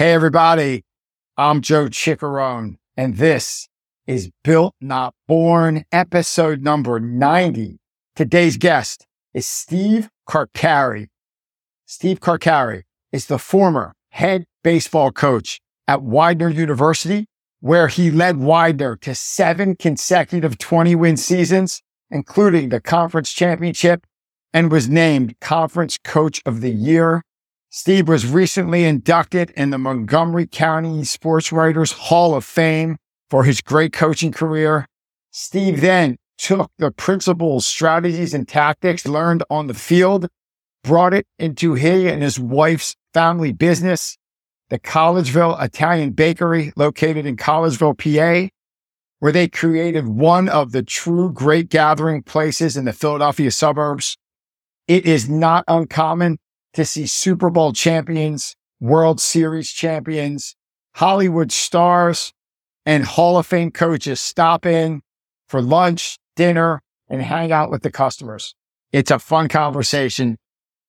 Hey, everybody. I'm Joe Ciccarone, and this is Built Not Born, episode number 90. Today's guest is Steve Carcarey. Steve Carcarey is the former head baseball coach at Widener University, where he led Widener to seven consecutive 20 win seasons, including the conference championship, and was named conference coach of the year Steve was recently inducted in the Montgomery County Sports Writers Hall of Fame for his great coaching career. Steve then took the principles, strategies, and tactics learned on the field, brought it into he and his wife's family business, the Collegeville Italian Bakery located in Collegeville, PA, where they created one of the true great gathering places in the Philadelphia suburbs. It is not uncommon to see Super Bowl champions, World Series champions, Hollywood stars, and Hall of Fame coaches stop in for lunch, dinner, and hang out with the customers. It's a fun conversation.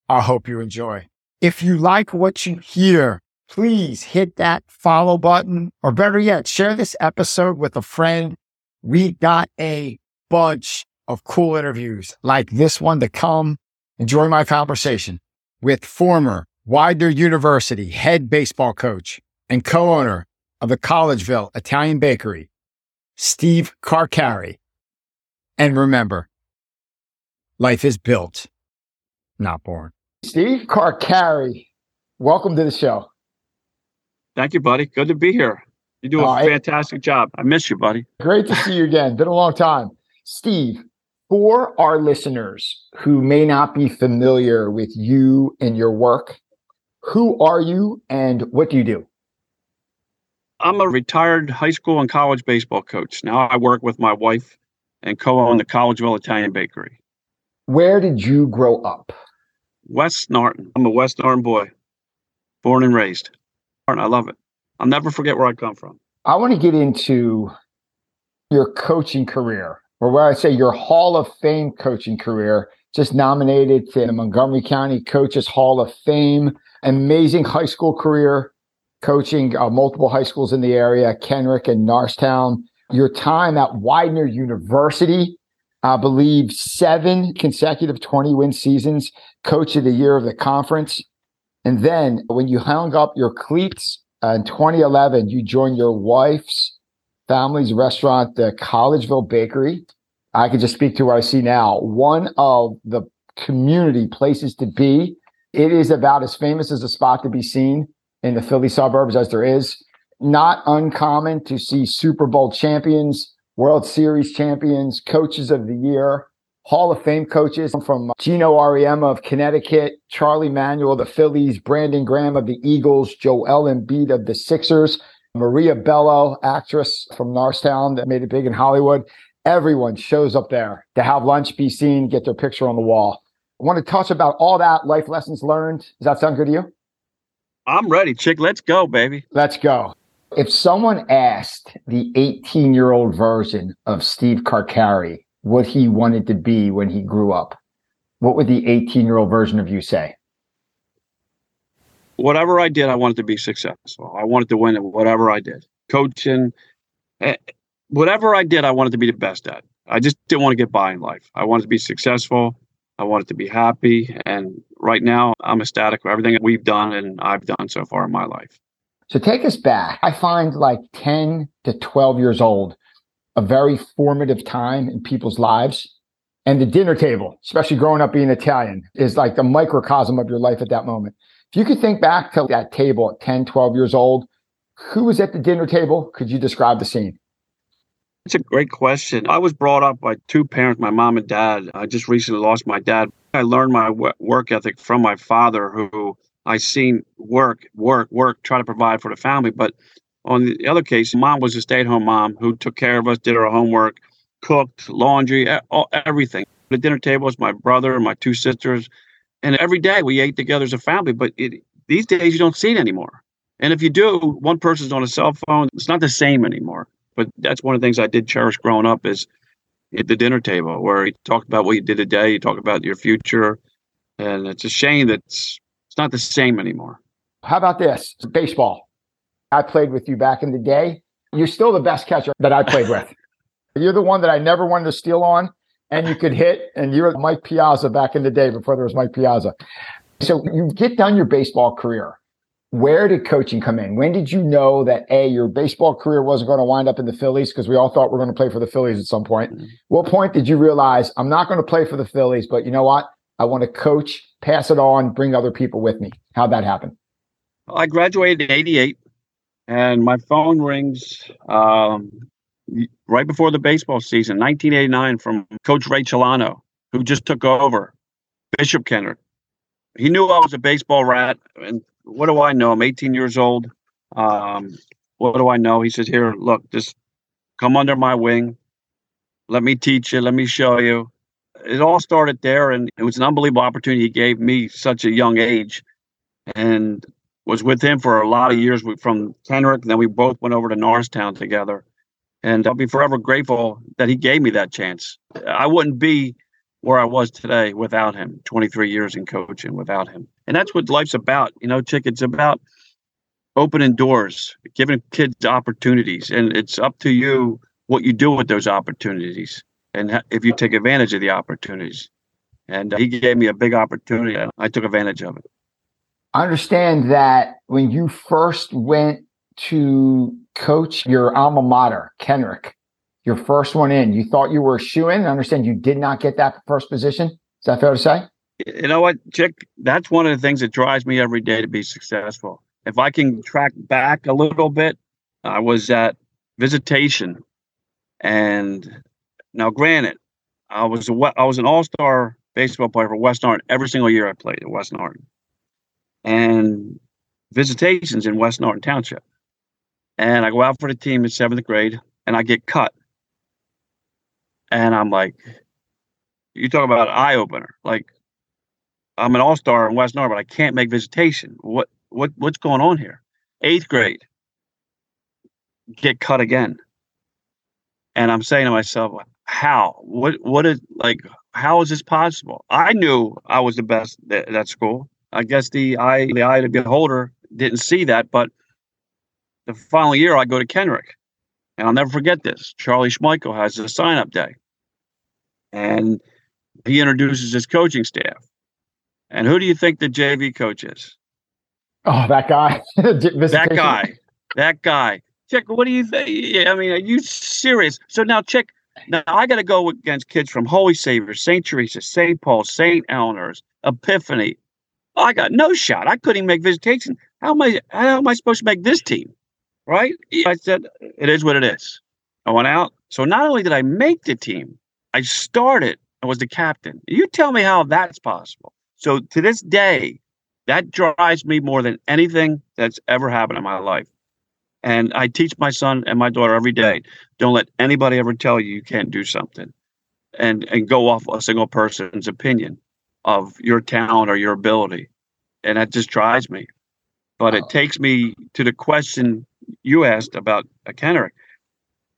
I hope you enjoy. If you like what you hear, please hit that follow button, or better yet, share this episode with a friend. We got a bunch of cool interviews like this one to come. Enjoy my conversation with former Widener University head baseball coach and co-owner of the Collegeville Italian Bakery, Steve Carcarey. And remember, life is built, not born. Steve Carcarey, welcome to the show. Thank you, buddy. Good to be here. You do a uh, fantastic job. I miss you, buddy. Great to see you again. Been a long time. Steve, for our listeners who may not be familiar with you and your work, who are you and what do you do? I'm a retired high school and college baseball coach. Now I work with my wife and co own the Collegeville Italian Bakery. Where did you grow up? West Norriton. I'm a West Norriton boy, born and raised. I love it. I'll never forget where I come from. I want to get into your coaching career or where I say your Hall of Fame coaching career, just nominated to the Montgomery County Coaches Hall of Fame. Amazing high school career, coaching uh, multiple high schools in the area, Kenrick and Norristown. Your time at Widener University, I believe seven consecutive 20 win seasons, coach of the year of the conference. And then when you hung up your cleats uh, in 2011, you joined your wife's family's restaurant, the Collegeville Bakery. I can just speak to what I see now. One of the community places to be. It is about as famous as a spot to be seen in the Philly suburbs as there is. Not uncommon to see Super Bowl champions, World Series champions, coaches of the year, Hall of Fame coaches from Geno Auriemma of Connecticut, Charlie Manuel the Phillies, Brandon Graham of the Eagles, Joel Embiid of the Sixers. Maria Bello, actress from Norristown that made it big in Hollywood. Everyone shows up there to have lunch, be seen, get their picture on the wall. I want to touch about all that life lessons learned. Does that sound good to you? I'm ready, chick. Let's go, baby. Let's go. If someone asked the 18 year old version of Steve Carcarey what he wanted to be when he grew up, what would the 18 year old version of you say? Whatever I did, I wanted to be successful. I wanted to win at whatever I did. Coaching, eh, whatever I did, I wanted to be the best at. I just didn't want to get by in life. I wanted to be successful. I wanted to be happy. And right now, I'm ecstatic for everything that we've done and I've done so far in my life. So take us back. I find like 10 to 12 years old a very formative time in people's lives. And the dinner table, especially growing up being Italian, is like the microcosm of your life at that moment. If you could think back to that table at 10, 12 years old, who was at the dinner table? Could you describe the scene? It's a great question. I was brought up by two parents, my mom and dad. I just recently lost my dad. I learned my work ethic from my father, who I seen work, work, work, try to provide for the family. But on the other case, mom was a stay-at-home mom who took care of us, did our homework, cooked, laundry, everything. The dinner table was my brother and my two sisters and every day we ate together as a family. But it, these days you don't see it anymore. And if you do, one person's on a cell phone. It's not the same anymore. But that's one of the things I did cherish growing up is at the dinner table where you talk about what you did today, you talk about your future, and it's a shame that it's, it's not the same anymore. How about this? Baseball. I played with you back in the day. You're still the best catcher that I played with. You're the one that I never wanted to steal on and you could hit. And you were Mike Piazza back in the day before there was Mike Piazza. So you get done your baseball career. Where did coaching come in? When did you know that A, your baseball career wasn't going to wind up in the Phillies? Because we all thought we are going to play for the Phillies at some point. Mm-hmm. What point did you realize I'm not going to play for the Phillies, but you know what? I want to coach, pass it on, bring other people with me. How'd that happen? I graduated in 88 and my phone rings um, right before the baseball season, 1989, from Coach Ray Celano, who just took over Bishop Kenner. He knew I was a baseball rat, and what do I know? I'm 18 years old. Um, what do I know? He says, "Here, look, just come under my wing. Let me teach you. Let me show you." It all started there, and it was an unbelievable opportunity he gave me such a young age, and was with him for a lot of years from Kenrick. And then we both went over to Norristown together and I'll be forever grateful that he gave me that chance. I wouldn't be where I was today without him, 23 years in coaching without him. And that's what life's about. You know, Chick, it's about opening doors, giving kids opportunities. And it's up to you what you do with those opportunities and if you take advantage of the opportunities. And uh, he gave me a big opportunity and I took advantage of it. I understand that when you first went to coach your alma mater, Kenrick, your first one in. You thought you were a shoe in. I understand you did not get that first position. Is that fair to say? You know what, Chick? That's one of the things that drives me every day to be successful. If I can track back a little bit, I was at visitation, and now, granted, I was a I was an all star baseball player for West Norriton every single year I played at West Norriton, and visitations in West Norriton Township and I go out for the team in seventh grade and I get cut. And I'm like, you talk about eye opener. Like, I'm an all star in West North, but I can't make visitation. What what what's going on here? Eighth grade, get cut again. And I'm saying to myself, how? What what is like? How is this possible? I knew I was the best at that school. I guess the eye the eye the beholder didn't see that, but the following year, I go to Kenrick, and I'll never forget this. Charlie Schmeichel has a sign up day, and he introduces his coaching staff. And who do you think the JV coach is? Oh, that guy. that guy. That guy. Chick, what do you think? I mean, are you serious? So now, Chick, now I got to go against kids from Holy Savior, St. Teresa, St. Paul, St. Eleanor's, Epiphany. I got no shot. I couldn't even make visitation. How am I? How am I supposed to make this team? Right? I said, it is what it is. I went out. So not only did I make the team, I started and was the captain. You tell me how that's possible. So to this day, that drives me more than anything that's ever happened in my life. And I teach my son and my daughter every day don't let anybody ever tell you you can't do something and, and go off a single person's opinion of your talent or your ability. And that just drives me. But it takes me to the question you asked about a Kenrick.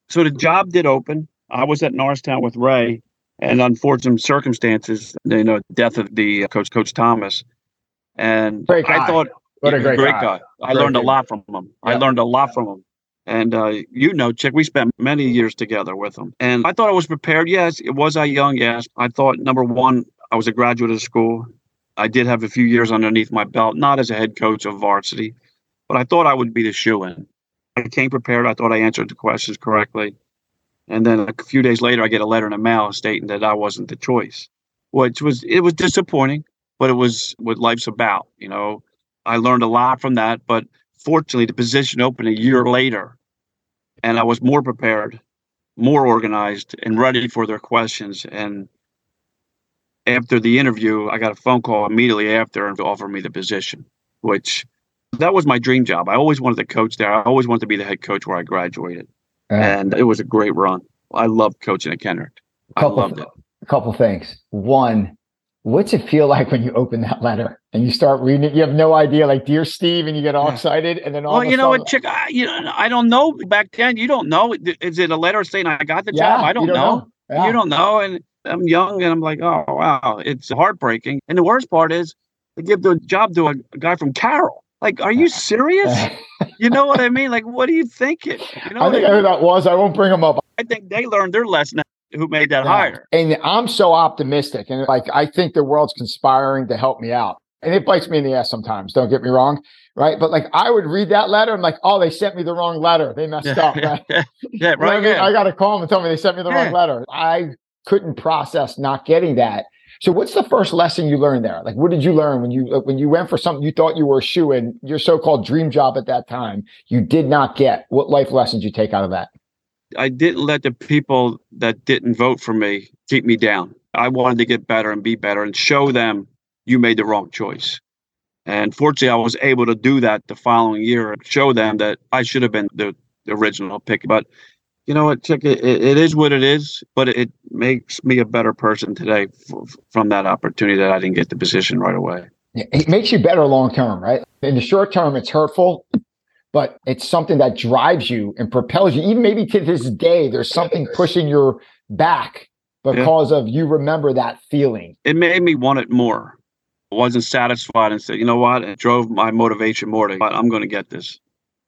So the job did open. I was at Norristown with Ray, and unfortunate circumstances, you know, death of the uh, coach, Coach Thomas. And I thought, what a great, great guy. guy. I learned a lot from him. Yeah. I learned a lot from him. And uh, you know, Chick, we spent many years together with him. And I thought I was prepared. Yes, it was I young. Yes, I thought number one, I was a graduate of school. I did have a few years underneath my belt, not as a head coach of varsity, but I thought I would be the shoe in. I came prepared. I thought I answered the questions correctly. And then a few days later, I get a letter in the mail stating that I wasn't the choice, which was, it was disappointing, but it was what life's about. You know, I learned a lot from that. But fortunately, the position opened a year later and I was more prepared, more organized, and ready for their questions. And after the interview, I got a phone call immediately after and offered me the position, which that was my dream job. I always wanted to coach there. I always wanted to be the head coach where I graduated, uh, and it was a great run. I loved coaching at Kenrick. I loved it. A couple things. One, what's it feel like when you open that letter and you start reading it? You have no idea, like "Dear Steve," and you get all yeah. excited, and then all. Well, you know what, chick? I, you know, I don't know. Back then, you don't know. Is it a letter saying I got the yeah, job? I don't, don't know. know. Yeah. You don't know, and I'm young, and I'm like, oh wow, it's heartbreaking. And the worst part is, they give the job to a, a guy from Carroll Like, are you serious? you know what I mean? Like, what are you thinking? You know I think I who that was. I won't bring them up. I think they learned their lesson. Who made that yeah. hire? And I'm so optimistic, and like I think the world's conspiring to help me out, and it bites me in the ass sometimes. Don't get me wrong, right? But like I would read that letter, and like, oh, they sent me the wrong letter. They messed up. Right? yeah, right. I, mean? I got to call them and tell me they sent me the yeah. wrong letter. I couldn't process not getting that. So what's the first lesson you learned there? Like, what did you learn when you uh, when you went for something you thought you were a shoe in your so-called dream job at that time? You did not get. What life lessons you take out of that? I didn't let the people that didn't vote for me keep me down. I wanted to get better and be better and show them you made the wrong choice. And fortunately, I was able to do that the following year, and show them that I should have been the, the original pick. But you know what, Chick, it, it is what it is, but it makes me a better person today f- from that opportunity that I didn't get the position right away. It makes you better long term, right? In the short term, it's hurtful, but it's something that drives you and propels you. Even maybe to this day, there's something pushing your back because yeah. of you remember that feeling. It made me want it more. I wasn't satisfied and said, you know what? It drove my motivation more to, I'm going to get this.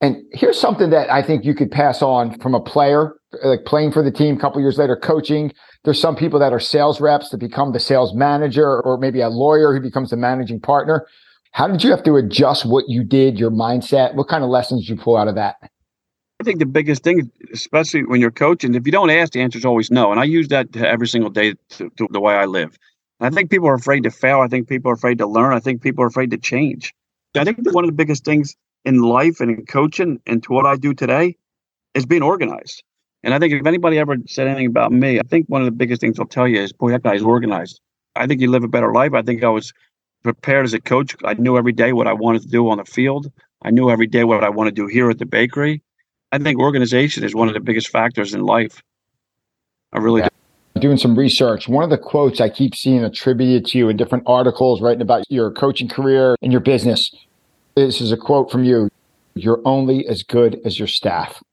And here's something that I think you could pass on from a player, like playing for the team a couple years later, coaching. There's some people that are sales reps that become the sales manager, or maybe a lawyer who becomes the managing partner. How did you have to adjust what you did, your mindset? What kind of lessons you pull out of that? I think the biggest thing, especially when you're coaching, if you don't ask, the answer is always no. And I use that every single day to, to the way I live. I think people are afraid to fail. I think people are afraid to learn. I think people are afraid to change. I think one of the biggest things in life and in coaching and to what I do today is being organized. And I think if anybody ever said anything about me, I think one of the biggest things I'll tell you is, boy, that guy's organized. I think you live a better life. I think I was prepared as a coach. I knew every day what I wanted to do on the field. I knew every day what I want to do here at the bakery. I think organization is one of the biggest factors in life. I really yeah. do. Doing some research, one of the quotes I keep seeing attributed to you in different articles writing about your coaching career and your business this is a quote from you. You're only as good as your staff.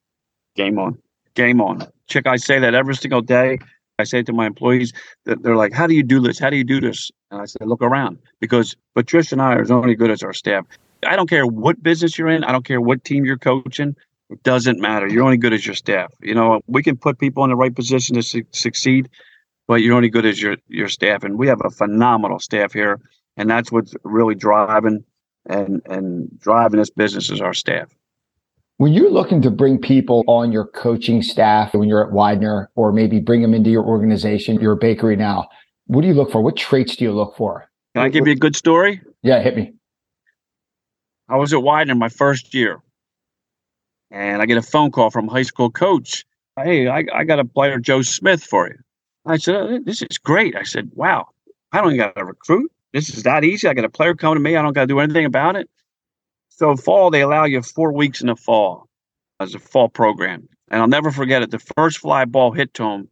Game on. Game on. Chick, I say that every single day. I say to my employees that they're like, How do you do this? How do you do this? And I say, Look around because Patricia and I are as only good as our staff. I don't care what business you're in, I don't care what team you're coaching. It doesn't matter. You're only good as your staff. You know, we can put people in the right position to su- succeed, but you're only good as your your staff. And we have a phenomenal staff here, and that's what's really driving and and driving this business is our staff. When you're looking to bring people on your coaching staff, when you're at Widener, or maybe bring them into your organization, your bakery now, what do you look for? What traits do you look for? Can I give you a good story? Yeah, hit me. I was at Widener my first year, and I get a phone call from high school coach. Hey, I, I got a player, Joe Smith, for you. I said, oh, This is great. I said, Wow, I don't got to recruit. This is that easy. I got a player coming to me. I don't got to do anything about it. So fall, they allow you four weeks in the fall as a fall program. And I'll never forget it. The first fly ball hit to him,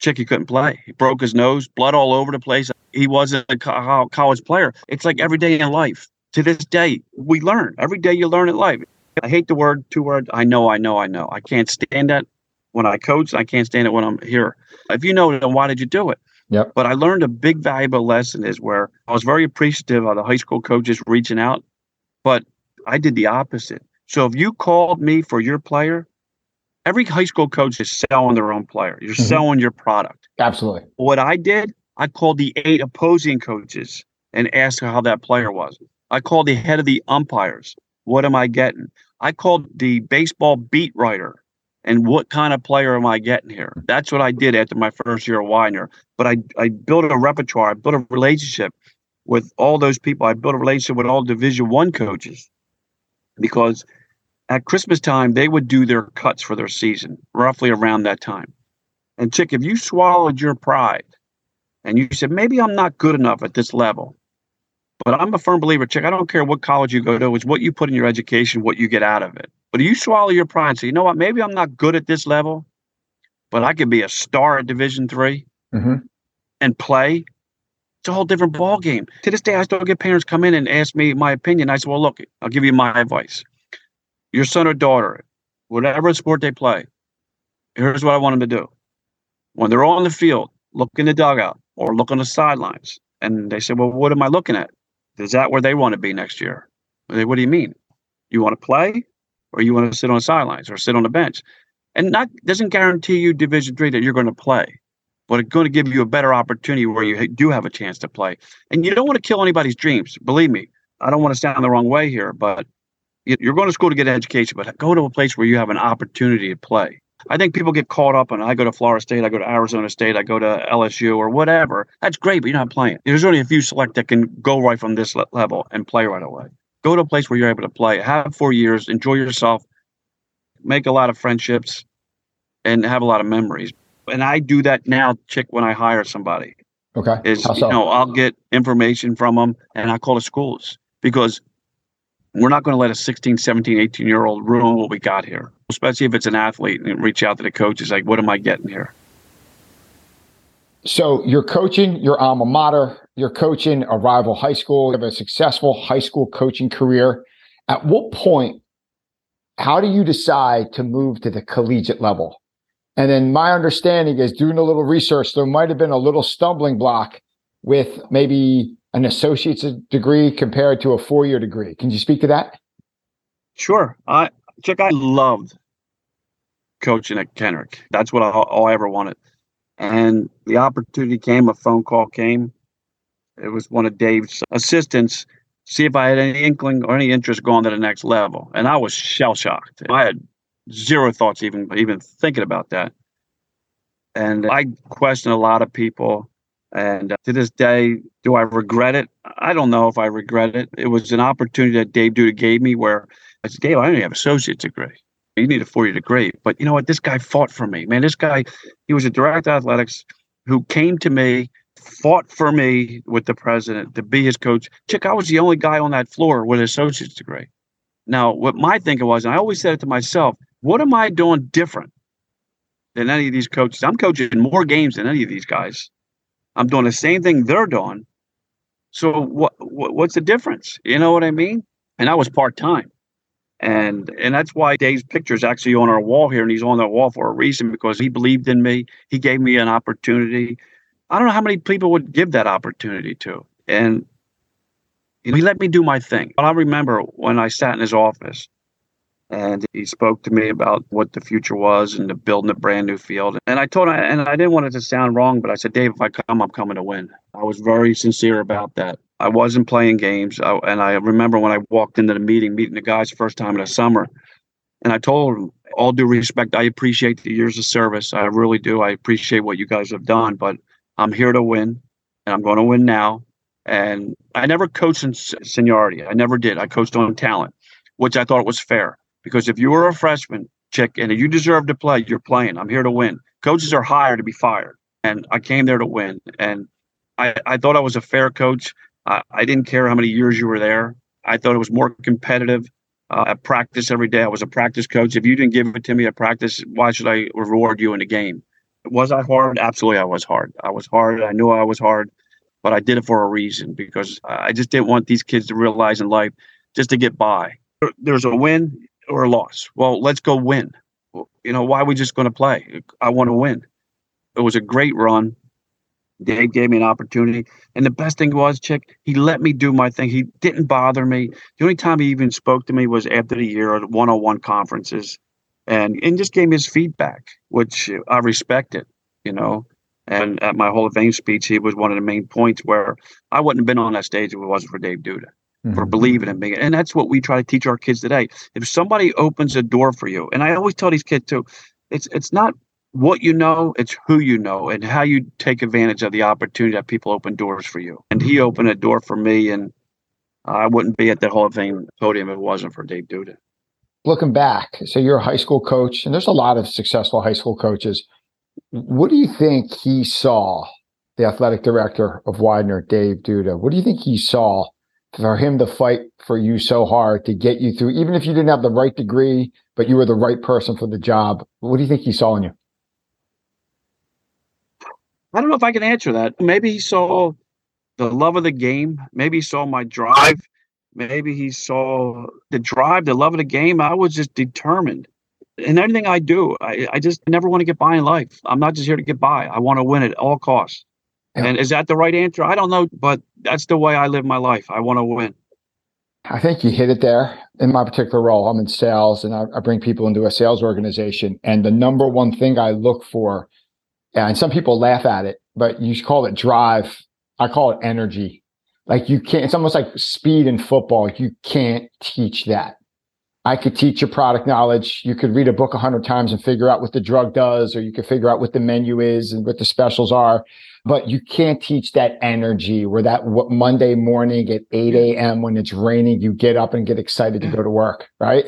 Chicky couldn't play. He broke his nose, blood all over the place. He wasn't a college player. It's like every day in life. To this day, we learn. Every day you learn in life. I hate the word two word. I know, I know, I know. I can't stand that when I coach. I can't stand it when I'm here. If you know, then why did you do it? Yep. But I learned a big valuable lesson is where I was very appreciative of the high school coaches reaching out, but I did the opposite. So if you called me for your player, every high school coach is selling their own player. You're mm-hmm. selling your product. Absolutely. What I did, I called the eight opposing coaches and asked how that player was. I called the head of the umpires. What am I getting? I called the baseball beat writer and what kind of player am I getting here? That's what I did after my first year of Widener. But I, I built a repertoire, I built a relationship with all those people. I built a relationship with all Division One coaches because at Christmas time they would do their cuts for their season, roughly around that time. And Chick, if you swallowed your pride and you said, maybe I'm not good enough at this level, but I'm a firm believer, Chick, I don't care what college you go to, it's what you put in your education, what you get out of it. But you swallow your pride and say, you know what, maybe I'm not good at this level, but I could be a star at Division 3 mm-hmm. and play. It's a whole different ball game. To this day, I still get parents come in and ask me my opinion. I say, well, look, I'll give you my advice. Your son or daughter, whatever sport they play, here's what I want them to do. When they're on the field, look in the dugout or look on the sidelines. And they say, well, what am I looking at? Is that where they want to be next year? What do you mean? You want to play, or you want to sit on the sidelines or sit on the bench? And not doesn't guarantee you Division three that you're going to play, but it's going to give you a better opportunity where you do have a chance to play. And you don't want to kill anybody's dreams. Believe me, I don't want to sound the wrong way here, but you're going to school to get an education, but go to a place where you have an opportunity to play. I think people get caught up on I go to Florida State, I go to Arizona State, I go to LSU or whatever. That's great, but you're not playing. There's only a few select that can go right from this level and play right away. Go to a place where you're able to play. Have four years, enjoy yourself, make a lot of friendships, and have a lot of memories. And I do that now, chick, when I hire somebody. Okay. Is so? you know I'll get information from them and I call the schools because we're not going to let a 16, 17, 18 year old ruin what we got here, especially if it's an athlete and reach out to the coaches like, what am I getting here? So you're coaching your alma mater, you're coaching a rival high school, you have a successful high school coaching career. At what point, how do you decide to move to the collegiate level? And then my understanding is doing a little research, there might have been a little stumbling block with maybe an associate's degree compared to a four year degree. Can you speak to that? Sure. I Chick, I loved coaching at Kenrick. That's what I, all I ever wanted. And the opportunity came, a phone call came. It was one of Dave's assistants, see if I had any inkling or any interest going to the next level. And I was shell shocked. I had zero thoughts even even thinking about that. And I question a lot of people and uh, to this day, do I regret it? I don't know if I regret it. It was an opportunity that Dave Duda gave me where I said, Dave, I only have an associate's degree. You need a four-year degree. But you know what? This guy fought for me. Man, this guy, he was a director of athletics who came to me, fought for me with the president to be his coach. Chick, I was the only guy on that floor with an associate's degree. Now, what my thinking was, and I always said it to myself, what am I doing different than any of these coaches? I'm coaching more games than any of these guys. I'm doing the same thing they're doing. So what, what what's the difference? You know what I mean? And I was part time. And and that's why Dave's picture is actually on our wall here, and he's on the wall for a reason because he believed in me. He gave me an opportunity. I don't know how many people would give that opportunity to. And he let me do my thing. But I remember when I sat in his office and he spoke to me about what the future was and the building a brand new field. And I told him, and I didn't want it to sound wrong, but I said, Dave, if I come, I'm coming to win. I was very sincere about that. I wasn't playing games. I, and I remember when I walked into the meeting, meeting the guys first time in the summer, and I told them, all due respect, I appreciate the years of service. I really do. I appreciate what you guys have done, but I'm here to win, and I'm going to win now. And I never coached in seniority. I never did. I coached on talent, which I thought was fair. Because if you were a freshman, chick, and you deserve to play, you're playing. I'm here to win. Coaches are hired to be fired. And I came there to win. And I, I thought I was a fair coach. I, I didn't care how many years you were there. I thought it was more competitive. Uh, at practice every day, I was a practice coach. If you didn't give it to me at practice, why should I reward you in the game? Was I hard? Absolutely, I was hard. I was hard. I knew I was hard, but I did it for a reason because I just didn't want these kids to realize in life just to get by. There's a win, or a loss. Well, let's go win. You know, why are we just going to play? I want to win. It was a great run. Dave gave me an opportunity. And the best thing was, Chick, he let me do my thing. He didn't bother me. The only time he even spoke to me was after the year at one on one conferences and, and just gave me his feedback, which I respected, you know. And at my Hall of Fame speech, he was one of the main points where I wouldn't have been on that stage if it wasn't for Dave Duda mm-hmm. for believing in me. And that's what we try to teach our kids today. If somebody opens a door for you, and I always tell these kids too, it's it's not what you know, it's who you know and how you take advantage of the opportunity that people open doors for you. And he opened a door for me, and I wouldn't be at the Hall of Fame podium if it wasn't for Dave Duda. Looking back, so you're a high school coach, and there's a lot of successful high school coaches. What do you think he saw, the athletic director of Widener, Dave Duda? What do you think he saw for him to fight for you so hard to get you through, even if you didn't have the right degree, but you were the right person for the job. What do you think he saw in you? I don't know if I can answer that. Maybe he saw the love of the game. Maybe he saw my drive. Maybe he saw the drive, the love of the game. I was just determined. In anything I do, I, I just never want to get by in life. I'm not just here to get by. I want to win at all costs. Yeah. And is that the right answer? I don't know, but that's the way I live my life. I want to win. I think you hit it there. In my particular role, I'm in sales and I, I, bring people into a sales organization. And the number one thing I look for, and some people laugh at it, but you call it drive. I call it energy. Like you can't, it's almost like speed in football. You can't teach that. I could teach you product knowledge. You could read a book a hundred times and figure out what the drug does, or you could figure out what the menu is and what the specials are. But you can't teach that energy where that what Monday morning at 8 a.m. when it's raining, you get up and get excited to go to work, right?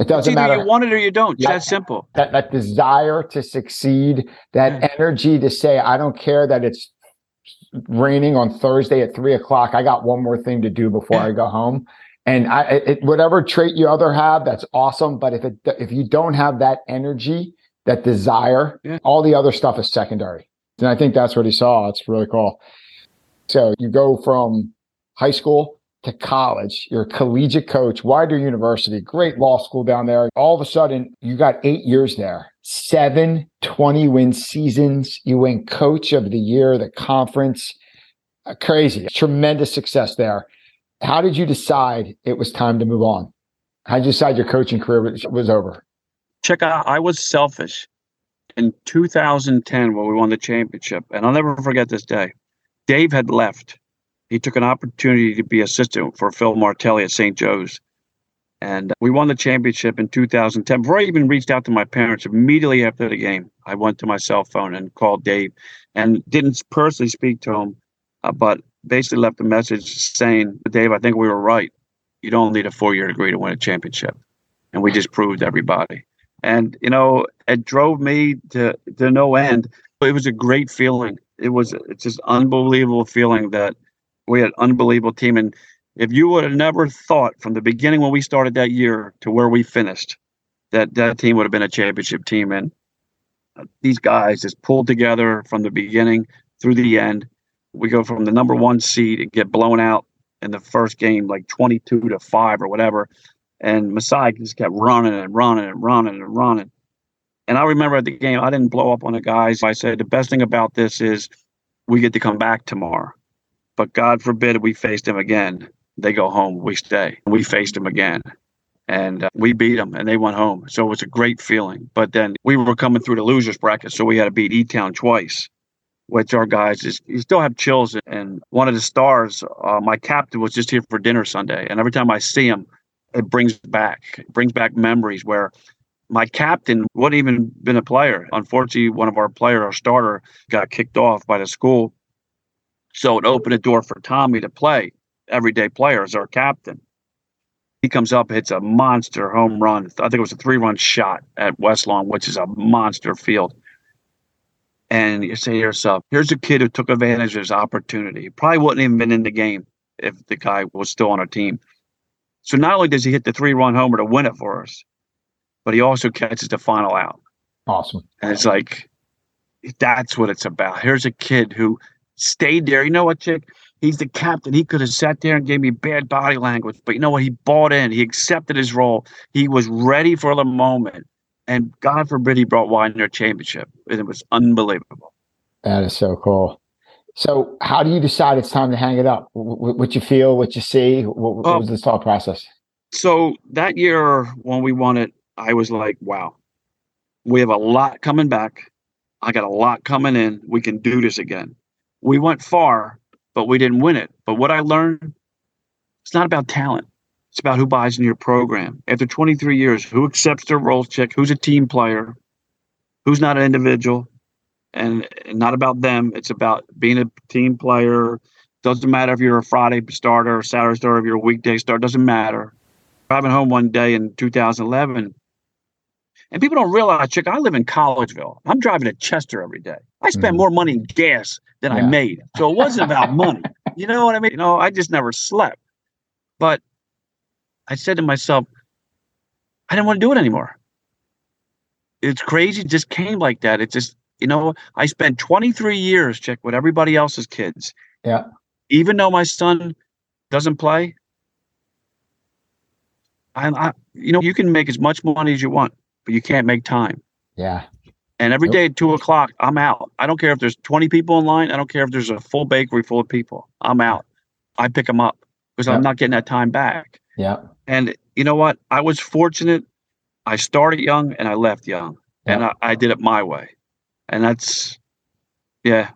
It doesn't matter. You want it or you don't. It's yeah, that simple. That, that desire to succeed, that yeah. energy to say, I don't care that it's raining on Thursday at three o'clock. I got one more thing to do before. I go home. And I, it, whatever trait you other have, that's awesome. But if it, if you don't have that energy, that desire, yeah. all the other stuff is secondary. And I think that's what he saw. It's really cool. So you go from high school to college. You're a collegiate coach, Widener University, great law school down there. All of a sudden, you got eight years there, seven 20 win seasons. You win coach of the year, the conference. Uh, crazy, tremendous success there. How did you decide it was time to move on? How did you decide your coaching career was, was over? Check out, I was selfish. In 2010, when we won the championship, and I'll never forget this day, Dave had left. He took an opportunity to be assistant for Phil Martelli at St. Joe's. And we won the championship in 2010. Before I even reached out to my parents, immediately after the game, I went to my cell phone and called Dave and didn't personally speak to him, uh, but basically left a message saying, Dave, I think we were right. You don't need a four year degree to win a championship. And we just proved everybody. And, you know, it drove me to, to no end. But it was a great feeling. It was just unbelievable feeling that we had an unbelievable team. And if you would have never thought from the beginning when we started that year to where we finished, that that team would have been a championship team. And uh, these guys just pulled together from the beginning through the end we go from the number one seed and get blown out in the first game, like 22 to 5 or whatever. And Messiah just kept running and running and running and running. And I remember at the game, I didn't blow up on the guys. I said, the best thing about this is we get to come back tomorrow. But God forbid we faced them again. They go home, we stay. We faced them again. And uh, we beat them and they went home. So it was a great feeling. But then we were coming through the losers bracket. So we had to beat E Town twice which our guys is you still have chills. And one of the stars, uh, my captain was just here for dinner Sunday, and every time I see him, it brings back it brings back memories where my captain wouldn't even been a player. Unfortunately, one of our player, our starter, got kicked off by the school, so it opened a door for Tommy to play. Everyday player as our captain. He comes up, hits a monster home run. I think it was a three-run shot at West Lawn, which is a monster field and you say to yourself, here's a kid who took advantage of his opportunity. He Probably wouldn't even been in the game if the guy was still on our team. So not only does he hit the three run homer to win it for us, but he also catches the final out. Awesome. And it's like, that's what it's about. Here's a kid who stayed there. You know what, Chick? He's the captain. He could have sat there and gave me bad body language, but you know what? He bought in. He accepted his role. He was ready for the moment and God forbid he brought Widener championship. And it was unbelievable. That is so cool. So, how do you decide it's time to hang it up? What you feel, what you see? What, what was oh. the thought process? So that year when we won it, I was like, "Wow, we have a lot coming back. I got a lot coming in. We can do this again." We went far, but we didn't win it. But what I learned, it's not about talent. It's about who buys in your program. After 23 years, who accepts their role check, who's a team player, who's not an individual, and, and not about them. It's about being a team player. Doesn't matter if you're a Friday starter or Saturday starter, if you're a weekday starter, doesn't matter. Driving home one day in 2011, and people don't realize, Chick, I live in Collegeville. I'm driving to Chester every day. I spent mm. more money in gas than yeah. I made. So it wasn't about money. You know what I mean? You know, I just never slept. But I said to myself, I didn't want to do it anymore. It's crazy. It just came like that. It just, you know, I spent 23 years check with everybody else's kids. Yeah. Even though my son doesn't play, I, I, you know, you can make as much money as you want, but you can't make time. Yeah. And every day at two o'clock, I'm out. I don't care if there's 20 people in line. I don't care if there's a full bakery full of people. I'm out. I pick them up because yep. I'm not getting that time back. Yeah. And you know what? I was fortunate. I started young and I left young, yeah. and I, I did it my way, and that's yeah,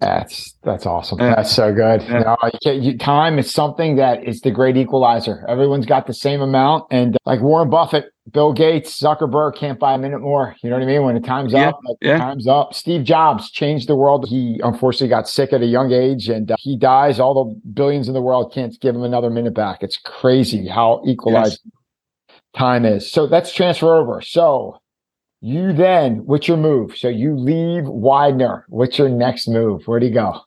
that's that's awesome. Yeah. That's so good. Yeah. You know, you you, time is something that is the great equalizer. Everyone's got the same amount, and like Warren Buffett, Bill Gates, Zuckerberg can't buy a minute more. You know what I mean? When the time's yeah. up, like, yeah. time's up. Steve Jobs changed the world. He unfortunately got sick at a young age, and uh, he dies. All the billions in the world can't give him another minute back. It's crazy how equalized yes. time is. So let's transfer over. So you then, what's your move? So you leave Widener. What's your next move? Where do you go?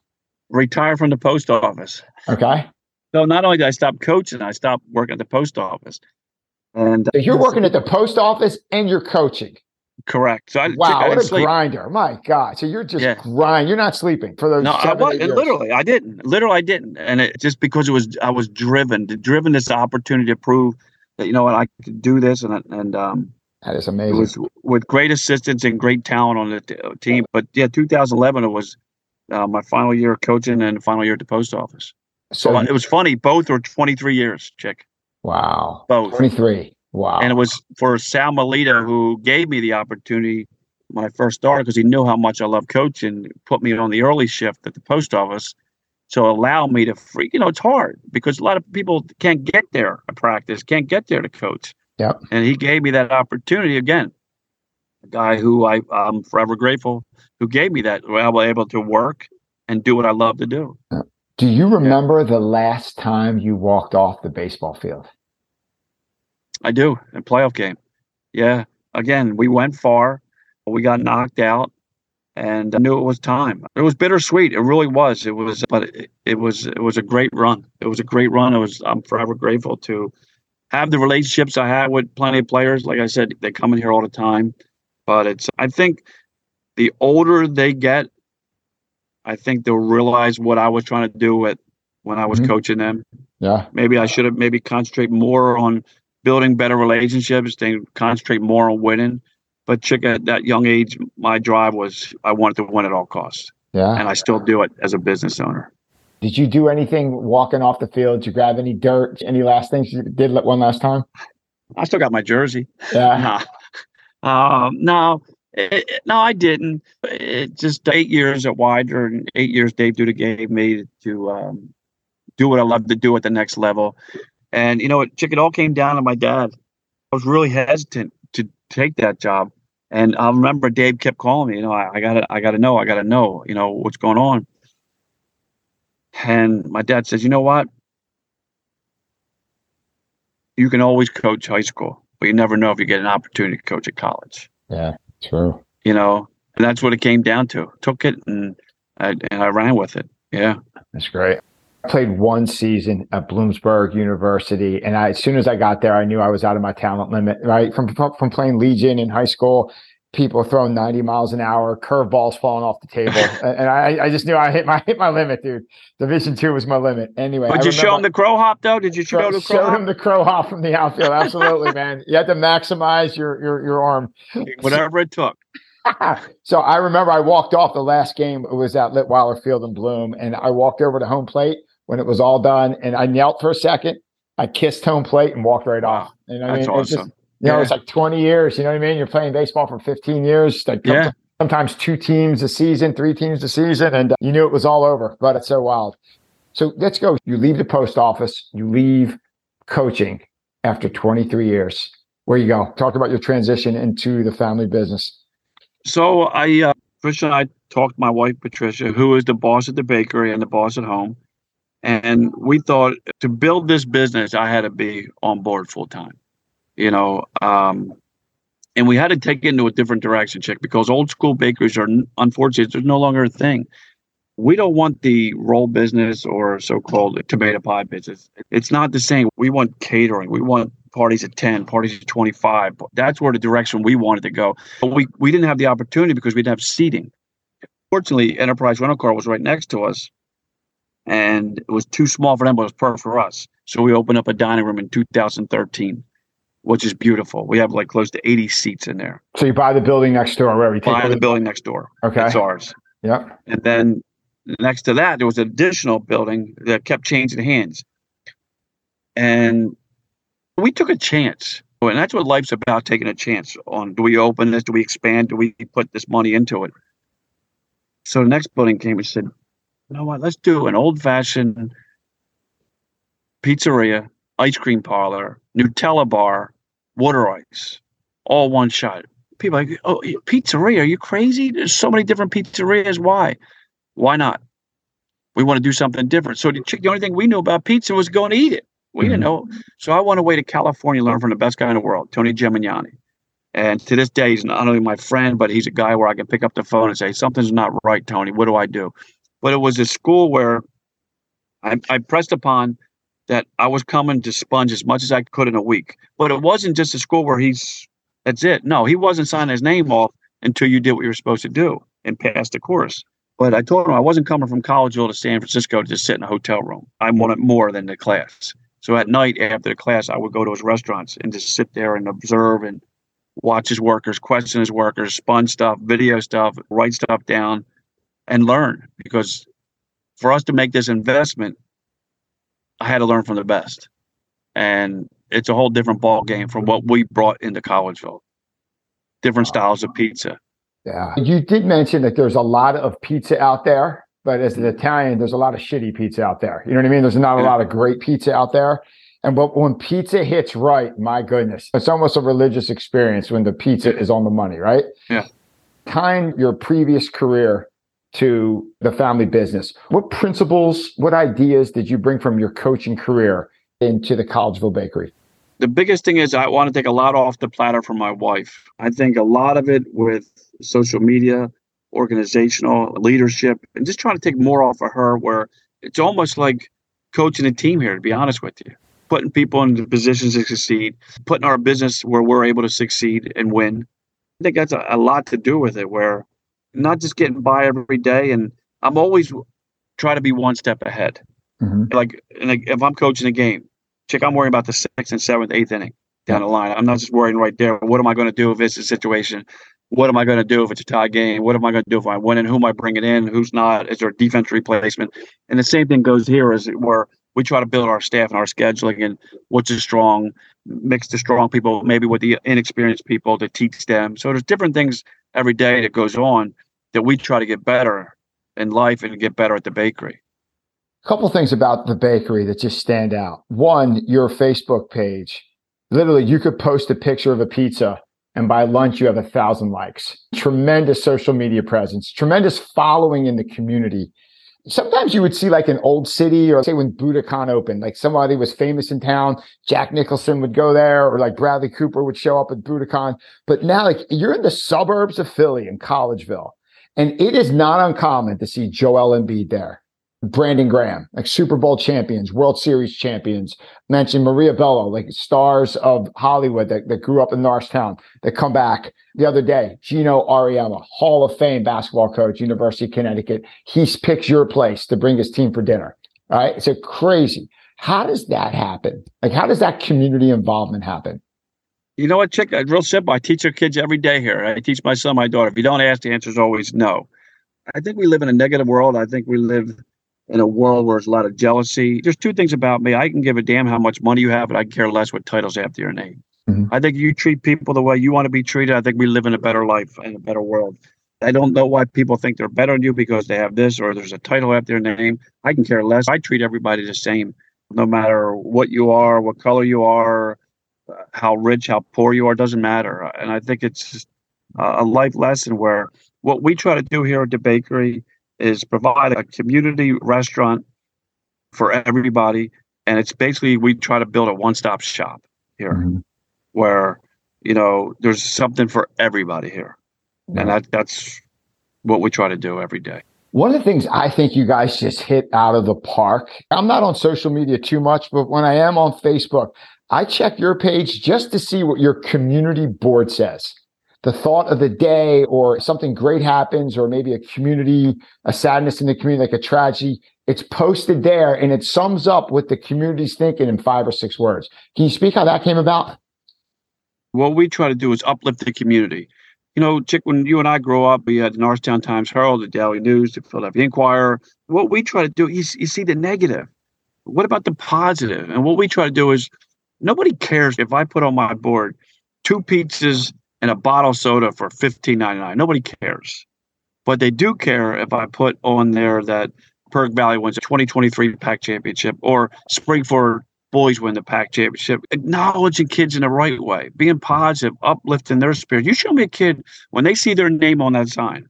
Retire from the post office. Okay. So not only did I stop coaching, I stopped working at the post office. And so you're working at the post office and you're coaching. Correct. So I, wow, I what a sleep. grinder! My God! So you're just yeah. grind. You're not sleeping for those. No, I was literally. I didn't. Literally, I didn't. And it just because it was, I was driven, driven this opportunity to prove that you know what I could do this, and and um, that is amazing. It was with great assistance and great talent on the t- uh, team. But yeah, 2011 it was uh, my final year coaching and final year at the post office. So, so it was funny. Both were 23 years, chick. Wow. Both 23. Wow. And it was for Sal Melita who gave me the opportunity when I first started because he knew how much I love coaching. Put me on the early shift at the post office. So allow me to free. You know, it's hard because a lot of people can't get there to practice, can't get there to coach. Yeah. And he gave me that opportunity again. A guy who I, I'm forever grateful who gave me that. I was able to work and do what I love to do. Do you remember yeah. the last time you walked off the baseball field? I do, a playoff game. Yeah. Again, we went far. But we got knocked out and I knew it was time. It was bittersweet. It really was. It was, but it, it was, it was a great run. It was a great run. It was, I'm forever grateful to have the relationships I have with plenty of players. Like I said, they come in here all the time. But it's I think the older they get, I think they'll realize what I was trying to do with when I was mm-hmm. coaching them. Yeah. Maybe I should have maybe concentrate more on building better relationships, they concentrate more on winning. But chick at that young age, my drive was I wanted to win at all costs. Yeah. And I still do it as a business owner. Did you do anything walking off the field? Did you grab any dirt? Any last things you did one last time? I still got my jersey. Yeah. um, no, it, no, I didn't. It just eight years at Widener and eight years Dave Duda gave me to um, do what I love to do at the next level. And you know what, Chick, it all came down to my dad. I was really hesitant to take that job. And I remember Dave kept calling me, you know, I, I gotta, I gotta know, I gotta know, you know, what's going on. And my dad says, you know what? You can always coach high school, but you never know if you get an opportunity to coach at college. Yeah, true. You know, and that's what it came down to. Took it and I, and I ran with it. Yeah. That's great. I played one season at Bloomsburg University, and I, as soon as I got there, I knew I was out of my talent limit. Right from from playing Legion in high school, people throwing 90 miles an hour, curveballs falling off the table. and I, I just knew I hit my hit my limit, dude. Division two was my limit. Anyway. Did you show him the crow hop though? Did you show, the crow Showed hop? him the crow hop from the outfield. Absolutely, man. You had to maximize your your your arm. Whatever it took. so I remember I walked off the last game. It was at Litwhiler Field in Bloom, and I walked over to home plate when it was all done, and I knelt for a second. I kissed home plate and walked right off. And I That's mean, awesome. You know, it's like 20 years. You know what I mean? You're playing baseball for 15 years. Like yeah. Sometimes two teams a season, three teams a season, and uh, you knew it was all over. But it's so wild. So let's go. You leave the post office. You leave coaching after 23 years. Where you go? Talk about your transition into the family business. So I, uh, Patricia I talked to my wife Patricia, who is the boss at the bakery and the boss at home, and we thought to build this business, I had to be on board full time you know, um, and we had to take it into a different direction, chick, because old school bakeries are unfortunately they're no longer a thing. We don't want the roll business or so-called tomato pie business. It's not the same. We want catering. We want parties at 10, parties at 25. That's where the direction we wanted to go. But we, we didn't have the opportunity because we didn't have seating. Fortunately, Enterprise Rental Car was right next to us. And it was too small for them, but it was perfect for us. So we opened up a dining room in 2013 which is beautiful. We have like close to 80 seats in there. So you buy the building next door where we buy the building next door. Okay. It's ours. Yep. And then next to that, there was an additional building that kept changing hands. And We took a chance. And that's what life's about taking a chance on do we open this? Do we expand? Do we put this money into it? So the next building came and said, you know what? Let's do an old fashioned pizzeria, ice cream parlor, Nutella bar, water ice, all one shot. People like, oh, pizzeria? Are you crazy? There's so many different pizzerias. Why? Why not? We want to do something different. So the, the only thing we knew about pizza was going to eat it. We mm-hmm. didn't know. So I went away to California, learn from the best guy in the world, Tony Gemignani. And to this day, he's not only my friend, but he's a guy where I can pick up the phone and say, something's not right, Tony. What do I do? But it was a school where I, I pressed upon that I was coming to sponge as much as I could in a week. But it wasn't just a school where he's that's it. No, he wasn't signing his name off until you did what you were supposed to do and passed the course. But I told him I wasn't coming from Collegeville to San Francisco to just sit in a hotel room. I wanted more than the class. So at night after the class, I would go to his restaurants and just sit there and observe and watch his workers, question his workers, spun stuff, video stuff, write stuff down, and learn. Because for us to make this investment, I had to learn from the best. And it's a whole different ball game from what we brought into Collegeville. Different styles of pizza. Yeah. You did mention that there's a lot of pizza out there, but as an Italian, there's a lot of shitty pizza out there. You know what I mean? There's not a lot of great pizza out there. And but when pizza hits right, my goodness, it's almost a religious experience when the pizza is on the money, right? Yeah. Tying your previous career to the family business, what principles, what ideas did you bring from your coaching career into the Collegeville Bakery? The biggest thing is I want to take a lot off the platter for my wife. I think a lot of it with social media, organizational leadership, and just trying to take more off of her where it's almost like coaching a team here, to be honest with you. Putting people into positions to succeed, putting our business where we're able to succeed and win. I think that's a, a lot to do with it, where not just getting by every day. And I'm always trying to be one step ahead. Mm-hmm. Like, like, if I'm coaching a game, check, I'm worrying about the sixth and seventh, eighth inning down the line. I'm not just worrying right there. What am I going to do if it's a situation? What am I going to do if it's a tie game? What am I going to do if I win? And who am I bringing in? Who's not? Is there a defense replacement? And the same thing goes here, is where we try to build our staff and our scheduling and what's a strong mix the strong people maybe with the inexperienced people to teach them. So there's different things every day that goes on that we try to get better in life and get better at the bakery. A couple things about the bakery that just stand out. One, your Facebook page. Literally, you could post a picture of a pizza and by lunch you have a thousand likes. Tremendous social media presence, tremendous following in the community. Sometimes you would see like an old city or say when Buddakan opened, like somebody was famous in town, Jack Nicholson would go there or like Bradley Cooper would show up at Buddakan. But now like you're in the suburbs of Philly in Collegeville and it is not uncommon to see Joel Embiid there. Brandon Graham, like Super Bowl champions, World Series champions. Mentioned Maria Bello, like stars of Hollywood that, that grew up in Norristown that come back the other day. Geno Auriemma, Hall of Fame basketball coach, University of Connecticut. He picks your place to bring his team for dinner. All right. A crazy. How does that happen? Like, how does that community involvement happen? You know what, Chick? Uh, real simple. I teach our kids every day here. I teach my son, my daughter. If you don't ask, the answer is always no. I think we live in a negative world. I think we live in a world where there's a lot of jealousy. There's two things about me. I can give a damn how much money you have, but I care less what titles after your name. Mm-hmm. I think you treat people the way you want to be treated. I think we live in a better life and a better world. I don't know why people think they're better than you because they have this or there's a title after their name. I can care less. I treat everybody the same, no matter what you are, what color you are, how rich, how poor you are, doesn't matter. And I think it's a life lesson where what we try to do here at the bakery is provide a community restaurant for everybody. And it's basically, we try to build a one stop shop here mm-hmm. where, you know, there's something for everybody here. And that, that's what we try to do every day. One of the things I think you guys just hit out of the park, I'm not on social media too much, but when I am on Facebook, I check your page just to see what your community board says the thought of the day or something great happens or maybe a community a sadness in the community like a tragedy it's posted there and it sums up what the community's thinking in five or six words. Can you speak how that came about? What we try to do is uplift the community. You know chick when you and i grow up we had the norristown times herald the daily news the philadelphia inquirer what we try to do is you see the negative. What about the positive? positive? And what we try to do is Nobody cares if I put on my board two pizzas and a bottle of soda for fifteen ninety nine. Nobody cares. But they do care if I put on there that Perk Valley wins a 2023 PAC championship or Springford boys win the PAC championship. Acknowledging kids in the right way, being positive, uplifting their spirit. You show me a kid when they see their name on that sign,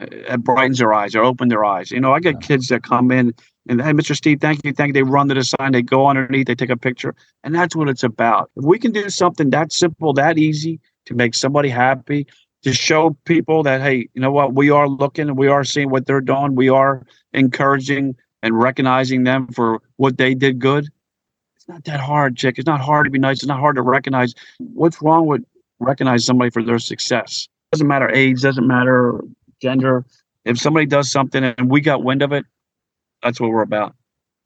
uh, it brightens their eyes or open their eyes. You know, I get kids that come in and hey, Mr. Steve, thank you, thank you. They run to the sign, they go underneath, they take a picture, and that's what it's about. If we can do something that simple, that easy to make somebody happy, to show people that hey, you know what, we are looking and we are seeing what they're doing, we are encouraging and recognizing them for what they did good. It's not that hard, chick. It's not hard to be nice. It's not hard to recognize what's wrong with recognize somebody for their success. Doesn't matter age, doesn't matter gender. If somebody does something and we got wind of it, that's what we're about.